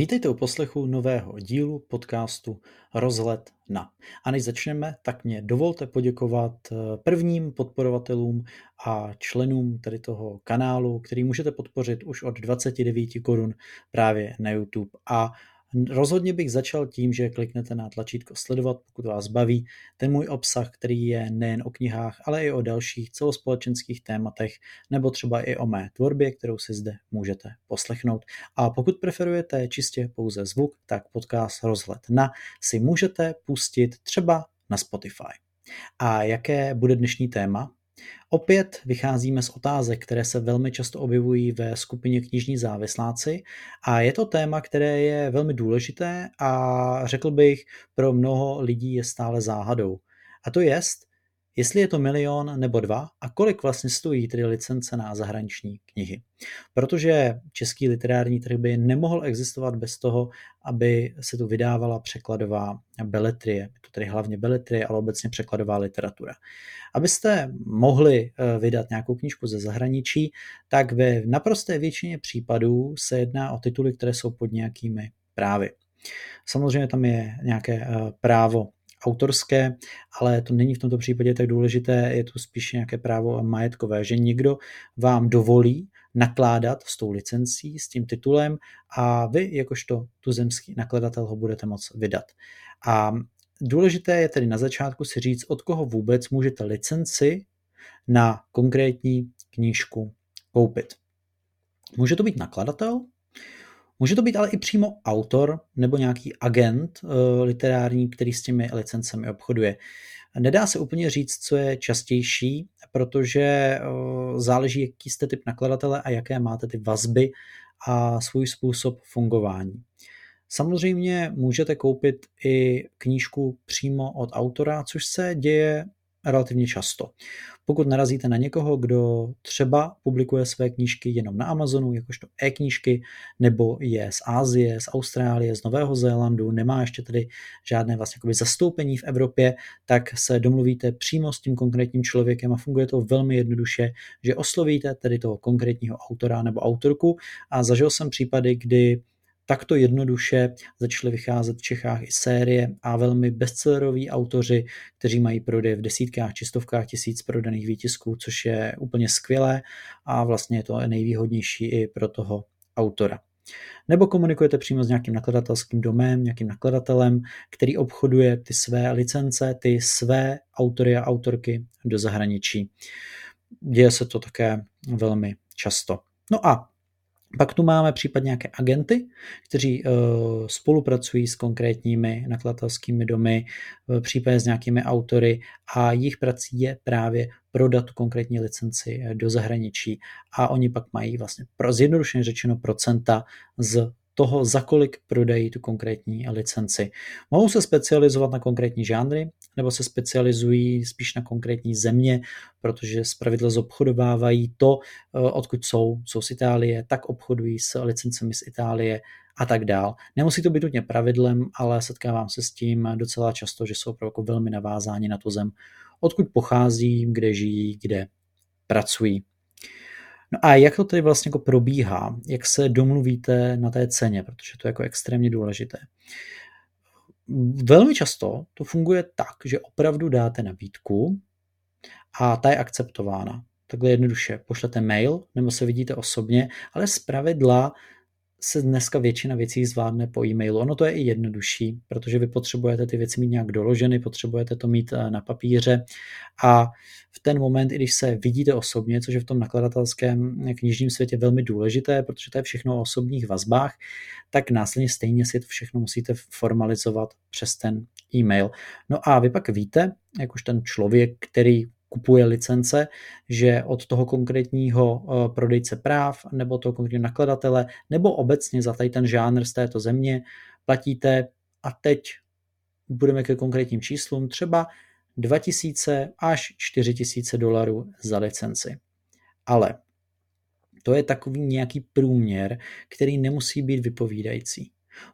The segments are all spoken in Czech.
Vítejte u poslechu nového dílu podcastu Rozhled na. A než začneme, tak mě dovolte poděkovat eh, prvním podporovatelům a členům tady toho kanálu, který můžete podpořit už od 29 korun právě na YouTube. A Rozhodně bych začal tím, že kliknete na tlačítko sledovat, pokud vás baví ten můj obsah, který je nejen o knihách, ale i o dalších celospolečenských tématech, nebo třeba i o mé tvorbě, kterou si zde můžete poslechnout. A pokud preferujete čistě pouze zvuk, tak podcast Rozhled na si můžete pustit třeba na Spotify. A jaké bude dnešní téma? Opět vycházíme z otázek, které se velmi často objevují ve skupině knižní závisláci a je to téma, které je velmi důležité a řekl bych pro mnoho lidí je stále záhadou. A to jest, jestli je to milion nebo dva a kolik vlastně stojí tedy licence na zahraniční knihy. Protože český literární trh by nemohl existovat bez toho, aby se tu vydávala překladová beletrie, to tedy hlavně beletrie, ale obecně překladová literatura. Abyste mohli eh, vydat nějakou knížku ze zahraničí, tak ve naprosté většině případů se jedná o tituly, které jsou pod nějakými právy. Samozřejmě tam je nějaké eh, právo autorské, ale to není v tomto případě tak důležité, je to spíš nějaké právo majetkové, že někdo vám dovolí nakládat s tou licencí, s tím titulem a vy jakožto tuzemský nakladatel ho budete moct vydat. A důležité je tedy na začátku si říct, od koho vůbec můžete licenci na konkrétní knížku koupit. Může to být nakladatel, Může to být ale i přímo autor nebo nějaký agent uh, literární, který s těmi licencemi obchoduje. Nedá se úplně říct, co je častější, protože uh, záleží, jaký jste typ nakladatele a jaké máte ty vazby a svůj způsob fungování. Samozřejmě můžete koupit i knížku přímo od autora, což se děje relativně často. Pokud narazíte na někoho, kdo třeba publikuje své knížky jenom na Amazonu, jakožto e-knížky, nebo je z Ázie, z Austrálie, z Nového Zélandu, nemá ještě tedy žádné vlastně zastoupení v Evropě, tak se domluvíte přímo s tím konkrétním člověkem a funguje to velmi jednoduše, že oslovíte tedy toho konkrétního autora nebo autorku a zažil jsem případy, kdy Takto jednoduše začaly vycházet v Čechách i série a velmi bestselleroví autoři, kteří mají prodej v desítkách či stovkách tisíc prodaných výtisků, což je úplně skvělé a vlastně je to nejvýhodnější i pro toho autora. Nebo komunikujete přímo s nějakým nakladatelským domem, nějakým nakladatelem, který obchoduje ty své licence, ty své autory a autorky do zahraničí. Děje se to také velmi často. No a pak tu máme případně nějaké agenty, kteří uh, spolupracují s konkrétními nakladatelskými domy, uh, případně s nějakými autory a jejich prací je právě prodat tu konkrétní licenci eh, do zahraničí. A oni pak mají vlastně pro zjednodušeně řečeno procenta z toho, za kolik prodají tu konkrétní licenci. Mohou se specializovat na konkrétní žánry, nebo se specializují spíš na konkrétní země, protože zpravidla zobchodovávají to, eh, odkud jsou, jsou z Itálie, tak obchodují s licencemi z Itálie a tak dál. Nemusí to být nutně pravidlem, ale setkávám se s tím docela často, že jsou jako velmi navázáni na tu zem, odkud pochází, kde žijí, kde pracují. No a jak to tedy vlastně jako probíhá? Jak se domluvíte na té ceně? Protože to je jako extrémně důležité. Velmi často to funguje tak, že opravdu dáte nabídku a ta je akceptována. Takhle jednoduše pošlete mail nebo se vidíte osobně, ale z pravidla se dneska většina věcí zvládne po e-mailu. Ono to je i jednodušší, protože vy potřebujete ty věci mít nějak doloženy, potřebujete to mít eh, na papíře a v ten moment, i když se vidíte osobně, což je v tom nakladatelském knižním světě velmi důležité, protože to je všechno o osobních vazbách, tak následně stejně si to všechno musíte formalizovat přes ten e-mail. No a vy pak víte, jak už ten člověk, který kupuje licence, že od toho konkrétního eh, prodejce práv nebo toho konkrétního nakladatele nebo obecně za tady ten žánr z této země platíte a teď budeme ke konkrétním číslům třeba 2000 až 4000 dolarů za licenci. Ale to je takový nějaký průměr, který nemusí být vypovídající.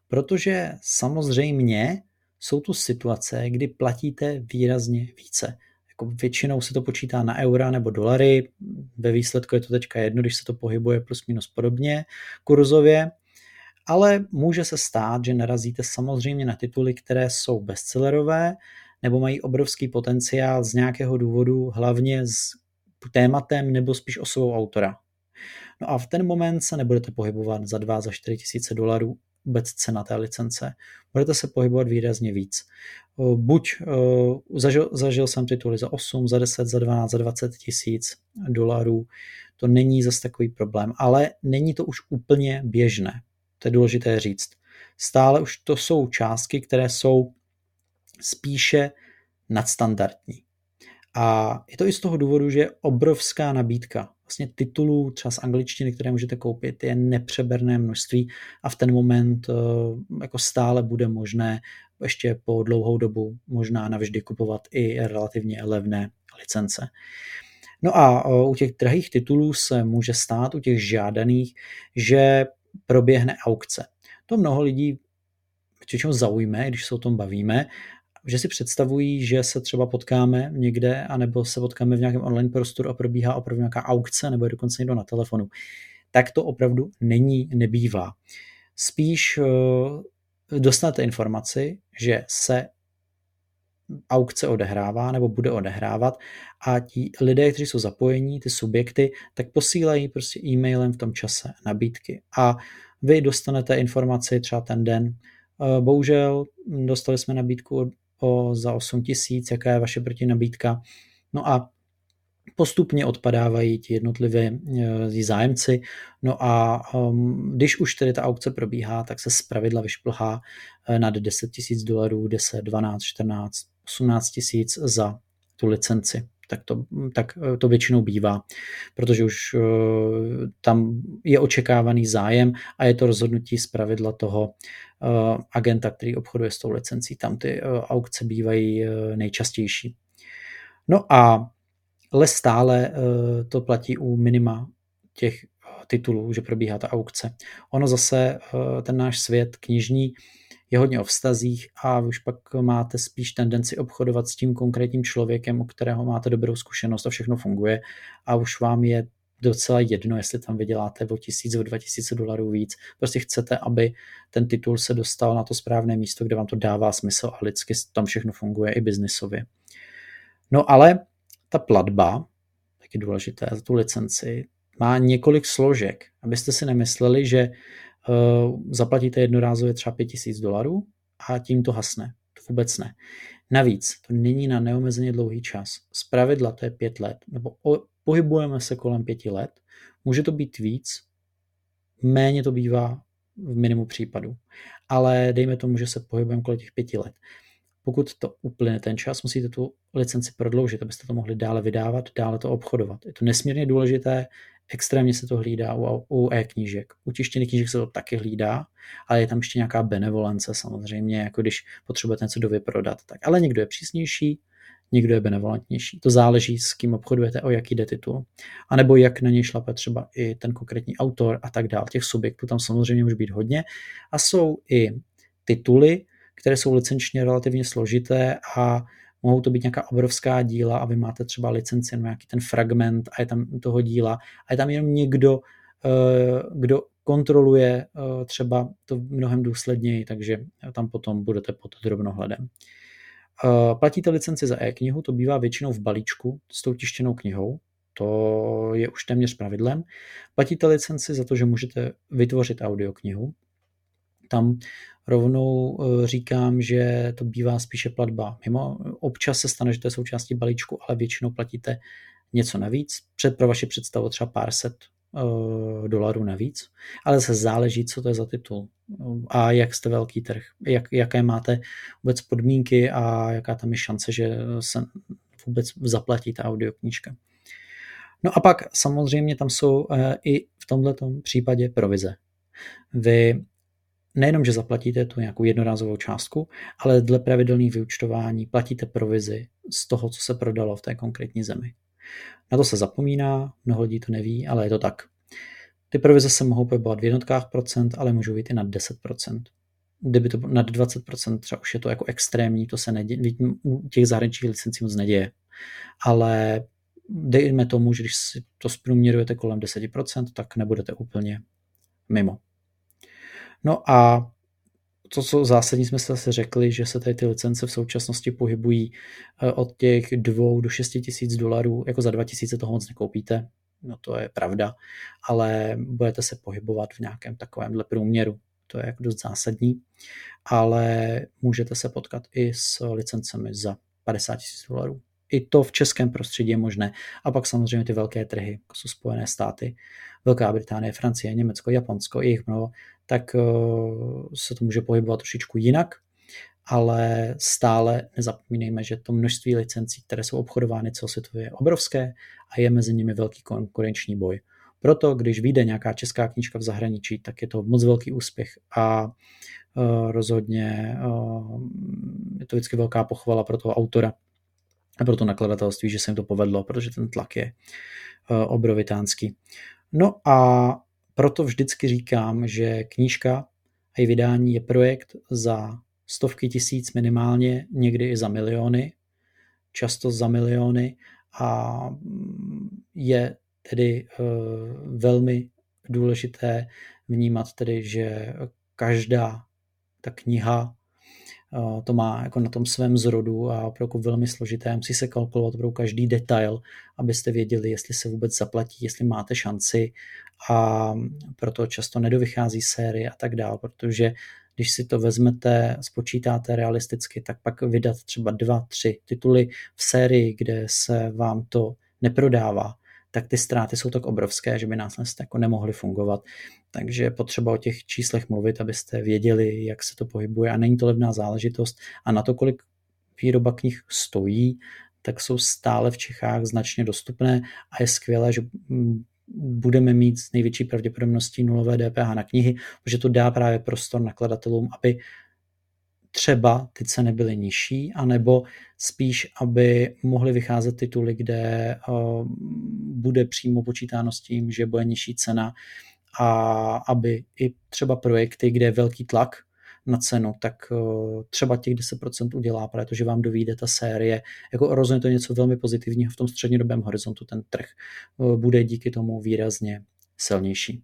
Protože samozřejmě jsou tu situace, kdy platíte výrazně více jako většinou se to počítá na eura nebo dolary, ve výsledku je to teďka jedno, když se to pohybuje plus minus podobně kurzově, ale může se stát, že narazíte samozřejmě na tituly, které jsou bestsellerové nebo mají obrovský potenciál z nějakého důvodu, hlavně s tématem nebo spíš osobou autora. No a v ten moment se nebudete pohybovat za 2, za 4 tisíce dolarů vůbec cena té licence. Budete se pohybovat výrazně víc. Buď zažil, zažil jsem tituly za 8, za 10, za 12, za 20 tisíc dolarů, to není zase takový problém, ale není to už úplně běžné. To je důležité říct. Stále už to jsou částky, které jsou spíše nadstandardní. A je to i z toho důvodu, že je obrovská nabídka vlastně titulů třeba z angličtiny, které můžete koupit, je nepřeberné množství a v ten moment eh, jako stále bude možné ještě po dlouhou dobu možná navždy kupovat i relativně levné licence. No a eh, u těch drahých titulů se může stát, u těch žádaných, že proběhne aukce. To mnoho lidí většinou zaujme, když se o tom bavíme že si představují, že se třeba potkáme někde, anebo se potkáme v nějakém online prostoru a probíhá opravdu nějaká aukce, nebo je dokonce někdo na telefonu. Tak to opravdu není, nebývá. Spíš uh, dostanete informaci, že se aukce odehrává nebo bude odehrávat a ti lidé, kteří jsou zapojení, ty subjekty, tak posílají prostě e-mailem v tom čase nabídky a vy dostanete informaci třeba ten den. Eh, bohužel dostali jsme nabídku o, za 8 tisíc, jaká je vaše protinabídka. No a postupně odpadávají ti jednotliví e, zájemci. No a um, když už tedy ta aukce probíhá, tak se zpravidla vyšplhá e, nad 10 tisíc dolarů, 10, 12, 14, 18 tisíc za tu licenci tak to, tak eh, to většinou bývá, protože už eh, tam je očekávaný zájem a je to rozhodnutí z pravidla toho eh, agenta, který obchoduje s tou licencí. Tam ty aukce bývají nejčastější. No a ale stále to platí u minima těch titulů, že probíhá ta aukce. Ono zase, ten náš svět knižní, je hodně o vztazích a už pak máte spíš tendenci obchodovat s tím konkrétním člověkem, u kterého máte dobrou zkušenost a všechno funguje a už vám je docela jedno, jestli tam vyděláte o tisíc, o dva tisíce dolarů víc. Prostě chcete, aby ten titul se dostal na to správné místo, kde vám to dává smysl a lidsky tam všechno funguje i biznisově. No ale ta platba, taky důležité za tu licenci, má několik složek, abyste si nemysleli, že zaplatíte jednorázově třeba 5000 dolarů a tím to hasne. To vůbec ne. Navíc to není na neomezeně dlouhý čas. Z pravidla to je pět let, nebo o, pohybujeme se kolem pěti let. Může to být víc, méně to bývá v minimu případů. Ale dejme tomu, že se pohybujeme kolem těch pěti let. Pokud to uplyne ten čas, musíte tu licenci prodloužit, abyste to mohli dále vydávat, dále to obchodovat. Je to nesmírně důležité, Extrémně se to hlídá u, u e-knížek. U tištěných knížek se to taky hlídá, ale je tam ještě nějaká benevolence samozřejmě, jako když potřebujete něco dovyprodat. Tak. Ale někdo je přísnější, někdo je benevolentnější. To záleží, s kým obchodujete, o jaký jde titul. A nebo jak na něj šlape třeba i ten konkrétní autor a tak dále. Těch subjektů tam samozřejmě může být hodně. A jsou i tituly, které jsou licenčně relativně složité a mohou to být nějaká obrovská díla a vy máte třeba licenci na nějaký ten fragment a je tam toho díla a je tam jenom někdo, eh, kdo kontroluje eh, třeba to mnohem důsledněji, takže tam potom budete pod drobnohledem. Eh, platíte licenci za e-knihu, to bývá většinou v balíčku s tou tištěnou knihou, to je už téměř pravidlem. Platíte licenci za to, že můžete vytvořit audioknihu. Tam rovnou eh, říkám, že to bývá spíše platba. Mimo občas se stane, že to je součástí balíčku, ale většinou platíte něco navíc. Před pro vaši představu třeba pár set uh, dolarů navíc, ale se záleží, co to je za titul a jak jste velký trh, jak, jaké máte vůbec podmínky a jaká tam je šance, že se vůbec zaplatí ta audioknížka. No a pak samozřejmě tam jsou i v tomto případě provize. Vy nejenom, že zaplatíte tu nějakou jednorázovou částku, ale dle pravidelných vyučtování platíte provizi z toho, co se prodalo v té konkrétní zemi. Na to se zapomíná, mnoho lidí to neví, ale je to tak. Ty provize se mohou pohybovat v jednotkách procent, ale můžou být i nad 10%. Kdyby to nad 20%, třeba už je to jako extrémní, to se neděje, u těch zahraničních licencí moc neděje. Ale dejme tomu, že když si to zprůměrujete kolem 10%, tak nebudete úplně mimo. No a to, co zásadní jsme se asi řekli, že se tady ty licence v současnosti pohybují eh, od těch dvou do šesti tisíc dolarů, jako za dva tisíce toho moc nekoupíte, no to je pravda, ale budete se pohybovat v nějakém takovémhle průměru, to je jako dost zásadní, ale můžete se potkat i s licencemi za 50 tisíc dolarů. I to v českém prostředí je možné. A pak samozřejmě ty velké trhy, jako jsou Spojené státy, Velká Británie, Francie, Německo, Japonsko, i jich mnoho, tak eh, se to může pohybovat trošičku jinak, ale stále nezapomínejme, že to množství licencí, které jsou obchodovány celosvětově, je obrovské a je mezi nimi velký konkurenční boj. Proto, když vyjde nějaká česká knížka v zahraničí, tak je to moc velký úspěch a uh, rozhodně uh, je to vždycky velká pochvala pro toho autora a pro to nakladatelství, že se jim to povedlo, protože ten tlak je obrovitánský. No a proto vždycky říkám, že knížka a její vydání je projekt za stovky tisíc minimálně, někdy i za miliony, často za miliony a je tedy eh, velmi důležité vnímat tedy, že každá ta kniha to má jako na tom svém zrodu a jako velmi složité. Musí se kalkulovat pro každý detail, abyste věděli, jestli se vůbec zaplatí, jestli máte šanci a proto často nedovychází série a tak dále, protože když si to vezmete, spočítáte realisticky, tak pak vydat třeba dva, tři tituly v sérii, kde se vám to neprodává, tak ty ztráty jsou tak obrovské, že by nás jako nemohly fungovat. Takže je potřeba o těch číslech mluvit, abyste věděli, jak se to pohybuje. A není to levná záležitost. A na to, kolik výroba knih stojí, tak jsou stále v Čechách značně dostupné. A je skvělé, že mm, budeme mít s největší pravděpodobností nulové DPH na knihy, protože to dá právě prostor nakladatelům, aby třeba ty ceny byly nižší, anebo spíš, aby mohly vycházet tituly, kde uh, bude přímo počítáno s tím, že bude nižší cena a aby i třeba projekty, kde je velký tlak na cenu, tak uh, třeba těch 10% udělá, protože vám dovíde ta série. Jako rozhodně to něco velmi pozitivního v tom střednědobém horizontu, ten trh uh, bude díky tomu výrazně silnější.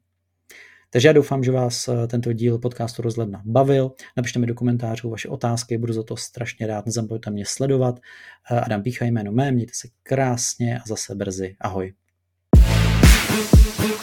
Takže já doufám, že vás eh, tento díl podcastu Rozhledna bavil. Napište mi do komentářů vaše otázky, budu za to strašně rád. Nezapomeňte mě sledovat. Eh, Adam Pícha jméno mé, mějte se krásně a zase brzy. Ahoj. thank you